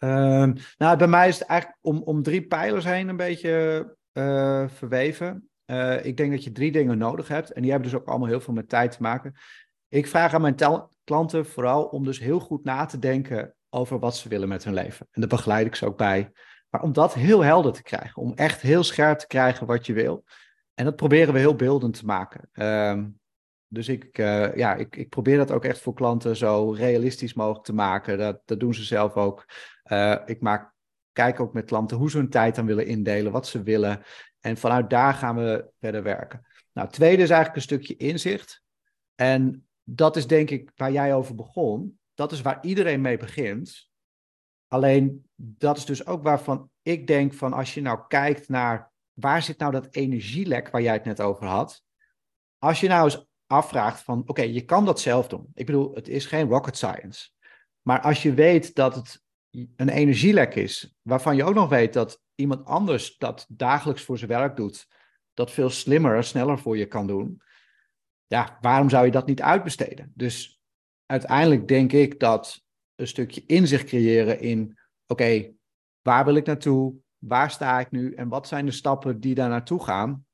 Speaker 1: Um, nou, bij mij is het eigenlijk om, om drie pijlers heen een beetje uh, verweven. Uh, ik denk dat je drie dingen nodig hebt en die hebben dus ook allemaal heel veel met tijd te maken. Ik vraag aan mijn klanten vooral om dus heel goed na te denken over wat ze willen met hun leven. En daar begeleid ik ze ook bij. Maar om dat heel helder te krijgen, om echt heel scherp te krijgen wat je wil. En dat proberen we heel beeldend te maken. Um, dus ik, uh, ja, ik, ik probeer dat ook echt voor klanten zo realistisch mogelijk te maken. Dat, dat doen ze zelf ook. Uh, ik maak, kijk ook met klanten hoe ze hun tijd dan willen indelen, wat ze willen. En vanuit daar gaan we verder werken. Nou, tweede is eigenlijk een stukje inzicht. En dat is denk ik waar jij over begon. Dat is waar iedereen mee begint. Alleen dat is dus ook waarvan ik denk van als je nou kijkt naar waar zit nou dat energielek waar jij het net over had. Als je nou eens afvraagt van oké, je kan dat zelf doen. Ik bedoel, het is geen rocket science. Maar als je weet dat het een energielek is, waarvan je ook nog weet dat iemand anders dat dagelijks voor zijn werk doet, dat veel slimmer en sneller voor je kan doen, ja, waarom zou je dat niet uitbesteden? Dus uiteindelijk denk ik dat een stukje inzicht creëren in, oké, waar wil ik naartoe? Waar sta ik nu? En wat zijn de stappen die daar naartoe gaan?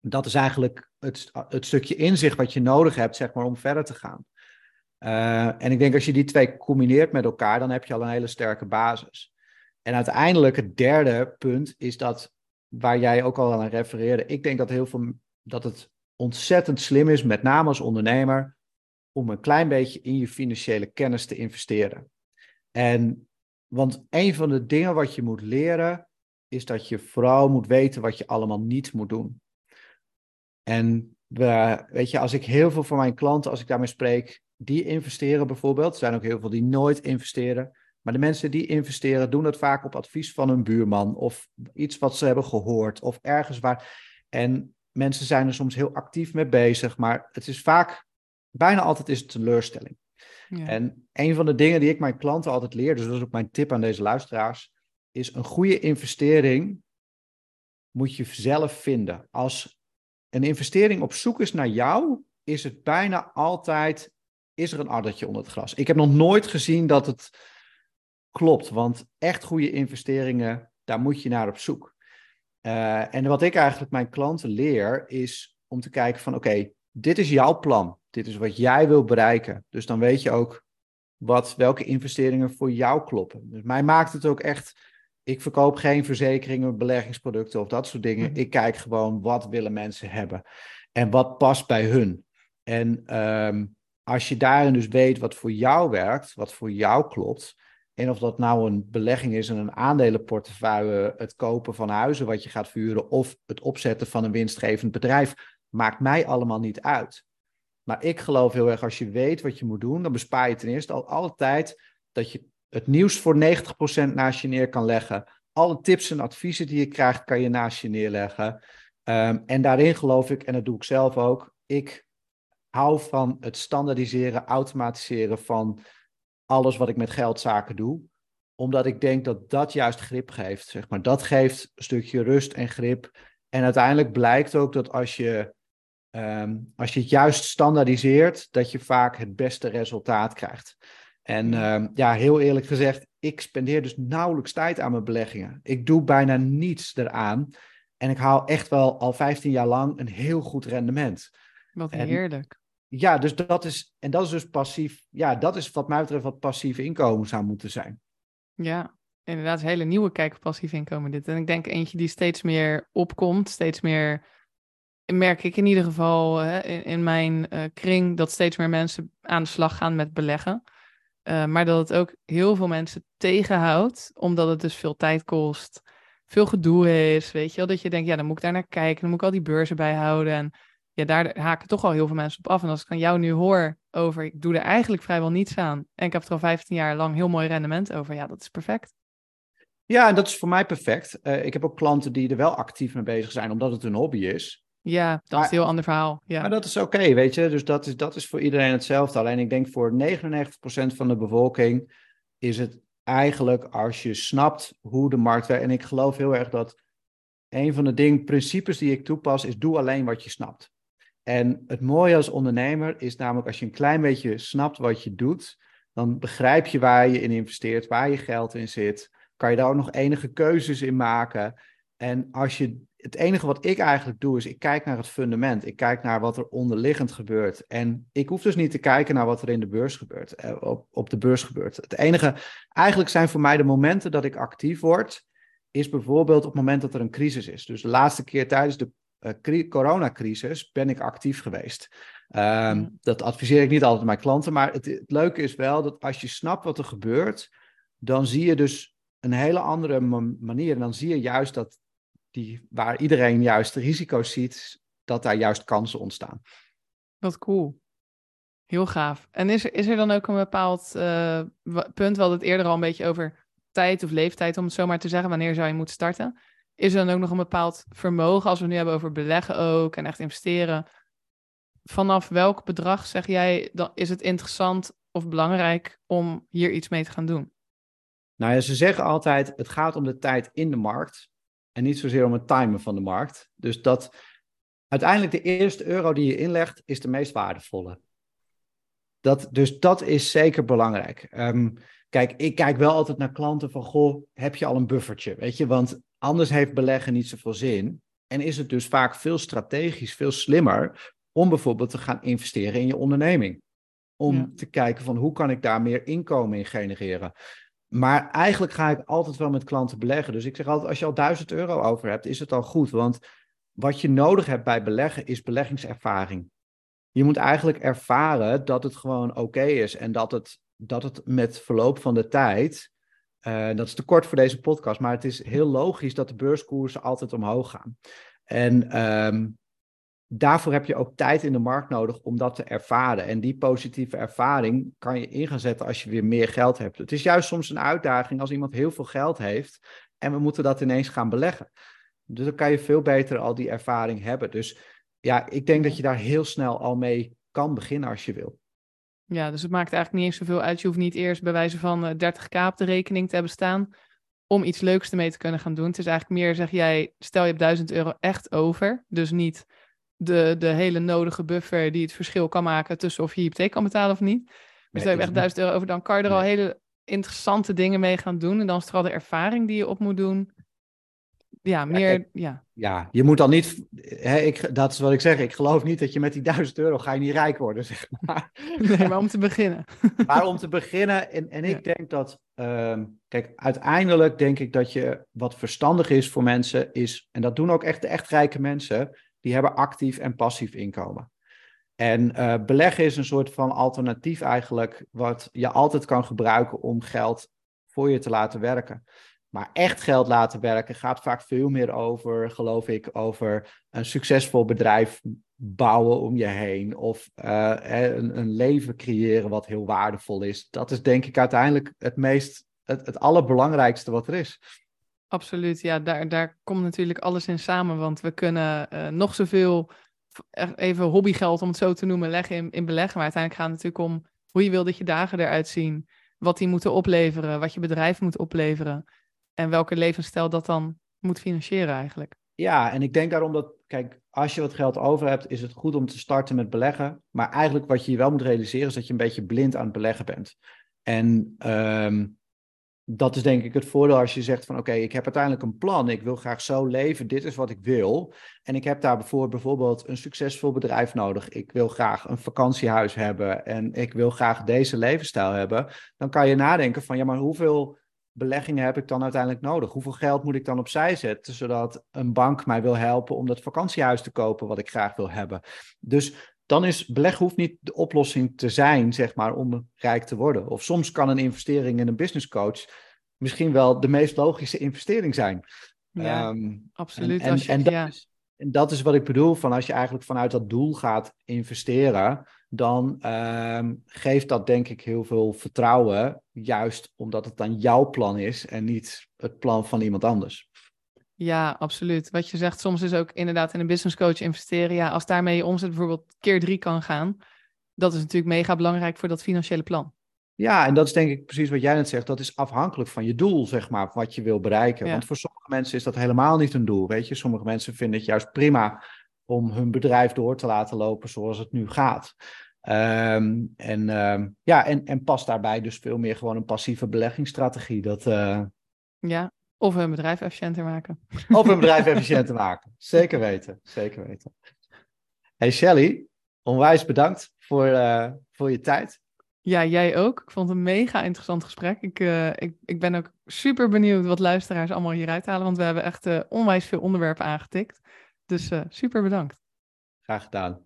Speaker 1: Dat is eigenlijk het, het stukje inzicht wat je nodig hebt, zeg maar, om verder te gaan. Uh, en ik denk als je die twee combineert met elkaar, dan heb je al een hele sterke basis. En uiteindelijk het derde punt is dat, waar jij ook al aan refereerde, ik denk dat, heel veel, dat het ontzettend slim is, met name als ondernemer, om een klein beetje in je financiële kennis te investeren. En want een van de dingen wat je moet leren, is dat je vooral moet weten wat je allemaal niet moet doen. En we, weet je, als ik heel veel van mijn klanten, als ik daarmee spreek, die investeren bijvoorbeeld. Er zijn ook heel veel die nooit investeren. Maar de mensen die investeren, doen het vaak op advies van een buurman of iets wat ze hebben gehoord of ergens waar. En mensen zijn er soms heel actief mee bezig, maar het is vaak, bijna altijd is het teleurstelling. Ja. En een van de dingen die ik mijn klanten altijd leer, dus dat is ook mijn tip aan deze luisteraars, is een goede investering moet je zelf vinden. Als een investering op zoek is naar jou, is het bijna altijd is er een addertje onder het gras. Ik heb nog nooit gezien dat het klopt, want echt goede investeringen, daar moet je naar op zoek. Uh, en wat ik eigenlijk mijn klanten leer, is om te kijken van oké, dit is jouw plan. Dit is wat jij wil bereiken. Dus dan weet je ook wat, welke investeringen voor jou kloppen. Dus mij maakt het ook echt. Ik verkoop geen verzekeringen, beleggingsproducten of dat soort dingen. Mhm. Ik kijk gewoon wat willen mensen hebben en wat past bij hun. En um, als je daarin dus weet wat voor jou werkt, wat voor jou klopt, en of dat nou een belegging is in een aandelenportefeuille, het kopen van huizen wat je gaat vuren of het opzetten van een winstgevend bedrijf, maakt mij allemaal niet uit. Maar ik geloof heel erg, als je weet wat je moet doen, dan bespaar je ten eerste al alle tijd dat je het nieuws voor 90% naast je neer kan leggen. Alle tips en adviezen die je krijgt, kan je naast je neerleggen. Um, en daarin geloof ik, en dat doe ik zelf ook, ik hou van het standaardiseren, automatiseren van alles wat ik met geldzaken doe. Omdat ik denk dat dat juist grip geeft. Zeg maar. Dat geeft een stukje rust en grip. En uiteindelijk blijkt ook dat als je, um, als je het juist standaardiseert, dat je vaak het beste resultaat krijgt. En um, ja, heel eerlijk gezegd, ik spendeer dus nauwelijks tijd aan mijn beleggingen. Ik doe bijna niets eraan. En ik haal echt wel al 15 jaar lang een heel goed rendement.
Speaker 2: Wat heerlijk
Speaker 1: ja, dus dat is, en dat is dus passief, ja, dat is wat mij betreft wat passief inkomen zou moeten zijn.
Speaker 2: Ja, inderdaad, een hele nieuwe kijk op passief inkomen dit. En ik denk eentje die steeds meer opkomt, steeds meer, merk ik in ieder geval hè, in, mijn uh, kring, dat steeds meer mensen aan de slag gaan met beleggen. Uh, maar dat het ook heel veel mensen tegenhoudt, omdat het dus veel tijd kost, veel gedoe is, weet je wel. Dat je denkt, ja, dan moet ik daar naar kijken, dan moet ik al die beurzen bijhouden en ja, daar haken toch al heel veel mensen op af. En als ik van jou nu hoor over, ik doe er eigenlijk vrijwel niets aan. En ik heb er al 15 jaar lang heel mooi rendement over. Ja, dat is perfect.
Speaker 1: Ja, en dat is voor mij perfect. Uh, ik heb ook klanten die er wel actief mee bezig zijn, omdat het een hobby is.
Speaker 2: Ja, dat maar, is een heel ander verhaal. Ja.
Speaker 1: Maar dat is oké, weet je. Dus dat is, dat is voor iedereen hetzelfde. Alleen ik denk voor 99% van de bevolking is het eigenlijk als je snapt hoe de markt werkt. En ik geloof heel erg dat een van de dingen, principes die ik toepas, is doe alleen wat je snapt. En het mooie als ondernemer is namelijk als je een klein beetje snapt wat je doet, dan begrijp je waar je in investeert, waar je geld in zit. Kan je daar ook nog enige keuzes in maken. En als je, het enige wat ik eigenlijk doe, is ik kijk naar het fundament. Ik kijk naar wat er onderliggend gebeurt. En ik hoef dus niet te kijken naar wat er in de beurs gebeurt, eh, op, op de beurs gebeurt. Het enige, eigenlijk zijn voor mij de momenten dat ik actief word, is bijvoorbeeld op het moment dat er een crisis is. Dus de laatste keer tijdens de uh, coronacrisis ben ik actief geweest. Ehm, dat adviseer ik niet altijd mijn klanten, maar het, het, leuke is wel dat als je snapt wat er gebeurt, dan zie je dus een hele andere manier. En dan zie je juist dat die, waar iedereen juist risico's ziet, dat daar juist kansen ontstaan.
Speaker 2: Wat cool. Heel gaaf. En is er, is er dan ook een bepaald uh, punt, we hadden het eerder al een beetje over tijd of leeftijd, om het zo maar te zeggen, wanneer zou je moeten starten? Is er dan ook nog een bepaald vermogen, als we het nu hebben over beleggen ook en echt investeren? Vanaf welk bedrag zeg jij, dan is het interessant of belangrijk om hier iets mee te gaan doen?
Speaker 1: Nou ja, ze zeggen altijd, het gaat om de tijd in de markt en niet zozeer om het timen van de markt. Dus dat uiteindelijk de eerste euro die je inlegt, is de meest waardevolle. Dat, dus dat is zeker belangrijk. Um, kijk, ik kijk wel altijd naar klanten van, goh, heb je al een buffertje? Weet je, want anders heeft beleggen niet zoveel zin. En is het dus vaak veel strategisch, veel slimmer om bijvoorbeeld te gaan investeren in je onderneming. Om te kijken van hoe kan ik daar meer inkomen in genereren. Maar eigenlijk ga ik altijd wel met klanten beleggen. Dus ik zeg altijd, als je al 1000 euro over hebt, is het al goed. Want wat je nodig hebt bij beleggen is beleggingservaring. Je moet eigenlijk ervaren dat het gewoon oké is en dat het, dat het met verloop van de tijd, uh, dat is te kort voor deze podcast, maar het is heel logisch dat de beurskoersen altijd omhoog gaan. En um, daarvoor heb je ook tijd in de markt nodig om dat te ervaren. En die positieve ervaring kan je in zetten als je weer meer geld hebt. Het is juist soms een uitdaging als iemand heel veel geld heeft en we moeten dat ineens gaan beleggen. Dus dan kan je veel beter al die ervaring hebben. Dus ja, ik denk dat je daar heel snel al mee kan beginnen als je wil.
Speaker 2: Ja, dus het maakt eigenlijk niet eens zoveel uit. Je hoeft niet eerst bij wijze van 30k eh, op de rekening te hebben staan om iets leuks ermee te kunnen gaan doen. Het is eigenlijk meer, zeg jij, stel je hebt 1000 euro echt over. Dus niet de, de hele nodige buffer die het verschil kan maken tussen of je hypotheek kan betalen of niet. Dus nee, je echt 1000 euro over, dan kan je er al hele interessante dingen mee gaan doen. En dan is er al de ervaring die je op moet doen. Ja, meer, ja.
Speaker 1: Ja, je moet dan niet, hè, ik, dat is wat ik zeg, ik geloof niet dat je met die 1000 euro ga je niet rijk worden, zeg maar.
Speaker 2: Nee, maar om te beginnen.
Speaker 1: maar om te beginnen, en, en ik denk dat, uh, kijk, uiteindelijk denk ik dat je, wat verstandig is voor mensen, is, en dat doen ook echt de echt rijke mensen, die hebben actief en passief inkomen. En uh, beleggen is een soort van alternatief eigenlijk, wat je altijd kan gebruiken om geld voor je te laten werken. Maar echt geld laten werken gaat vaak veel meer over, geloof ik, over een succesvol bedrijf bouwen om je heen. Of uh, een, een, leven creëren wat heel waardevol is. Dat is denk ik uiteindelijk het meest, het, het allerbelangrijkste wat er is.
Speaker 2: Absoluut, ja, daar, daar komt natuurlijk alles in samen. Want we kunnen uh, nog zoveel, even hobbygeld om het zo te noemen, leggen in, in beleggen. Maar uiteindelijk gaat het natuurlijk om hoe je wil dat je dagen eruit zien. Wat die moeten opleveren, wat je bedrijf moet opleveren. En welke levensstijl dat dan moet financieren eigenlijk.
Speaker 1: Ja, en ik denk daarom dat, kijk, als je wat geld over hebt, is het goed om te starten met beleggen. Maar eigenlijk wat je wel moet realiseren is dat je een beetje blind aan het beleggen bent. En um, dat is denk ik het voordeel als je zegt van oké, ik heb uiteindelijk een plan, ik wil graag zo leven, dit is wat ik wil. En ik heb daarvoor bijvoorbeeld een succesvol bedrijf nodig. Ik wil graag een vakantiehuis hebben en ik wil graag deze levensstijl hebben. Dan kan je nadenken van ja, maar hoeveel beleggingen heb ik dan uiteindelijk nodig? Hoeveel geld moet ik dan opzij zetten, zodat een bank mij wil helpen om dat vakantiehuis te kopen wat ik graag wil hebben? Dus dan is beleggen hoeft niet de oplossing te zijn, zeg maar, om rijk te worden. Of soms kan een investering in een business coach misschien wel de meest logische investering zijn.
Speaker 2: Ja, ehm, absoluut.
Speaker 1: En, en, dat is, en, dat is, wat ik bedoel, van als je eigenlijk vanuit dat doel gaat investeren, dan um, geeft dat denk ik heel veel vertrouwen, juist omdat het dan jouw plan is en niet het plan van iemand anders.
Speaker 2: Ja, absoluut. Wat je zegt, soms is ook inderdaad in een business coach investeren. Ja, als daarmee je omzet bijvoorbeeld keer drie kan gaan, dat is natuurlijk mega belangrijk voor dat financiële plan.
Speaker 1: Ja, en dat is denk ik precies wat jij net zegt. Dat is afhankelijk van je doel, zeg maar, wat je wil bereiken. Want voor sommige mensen is dat helemaal niet een doel. Weet je, sommige mensen vinden het juist prima om hun bedrijf door te laten lopen zoals het nu gaat. Um, en, uh, ja, en, en past daarbij dus veel meer gewoon een passieve beleggingsstrategie. Dat, uh...
Speaker 2: Ja, of hun bedrijf efficiënter maken.
Speaker 1: Of hun bedrijf efficiënter maken. Zeker weten, zeker weten. Hey Shelly, onwijs bedankt voor, uh, voor je tijd.
Speaker 2: Ja, jij ook. Ik vond het een mega interessant gesprek. Ik, uh, ik, ik ben ook super benieuwd wat luisteraars allemaal hieruit halen, want we hebben echt onwijs veel onderwerpen aangetikt. Dus uh, super bedankt.
Speaker 1: Graag gedaan.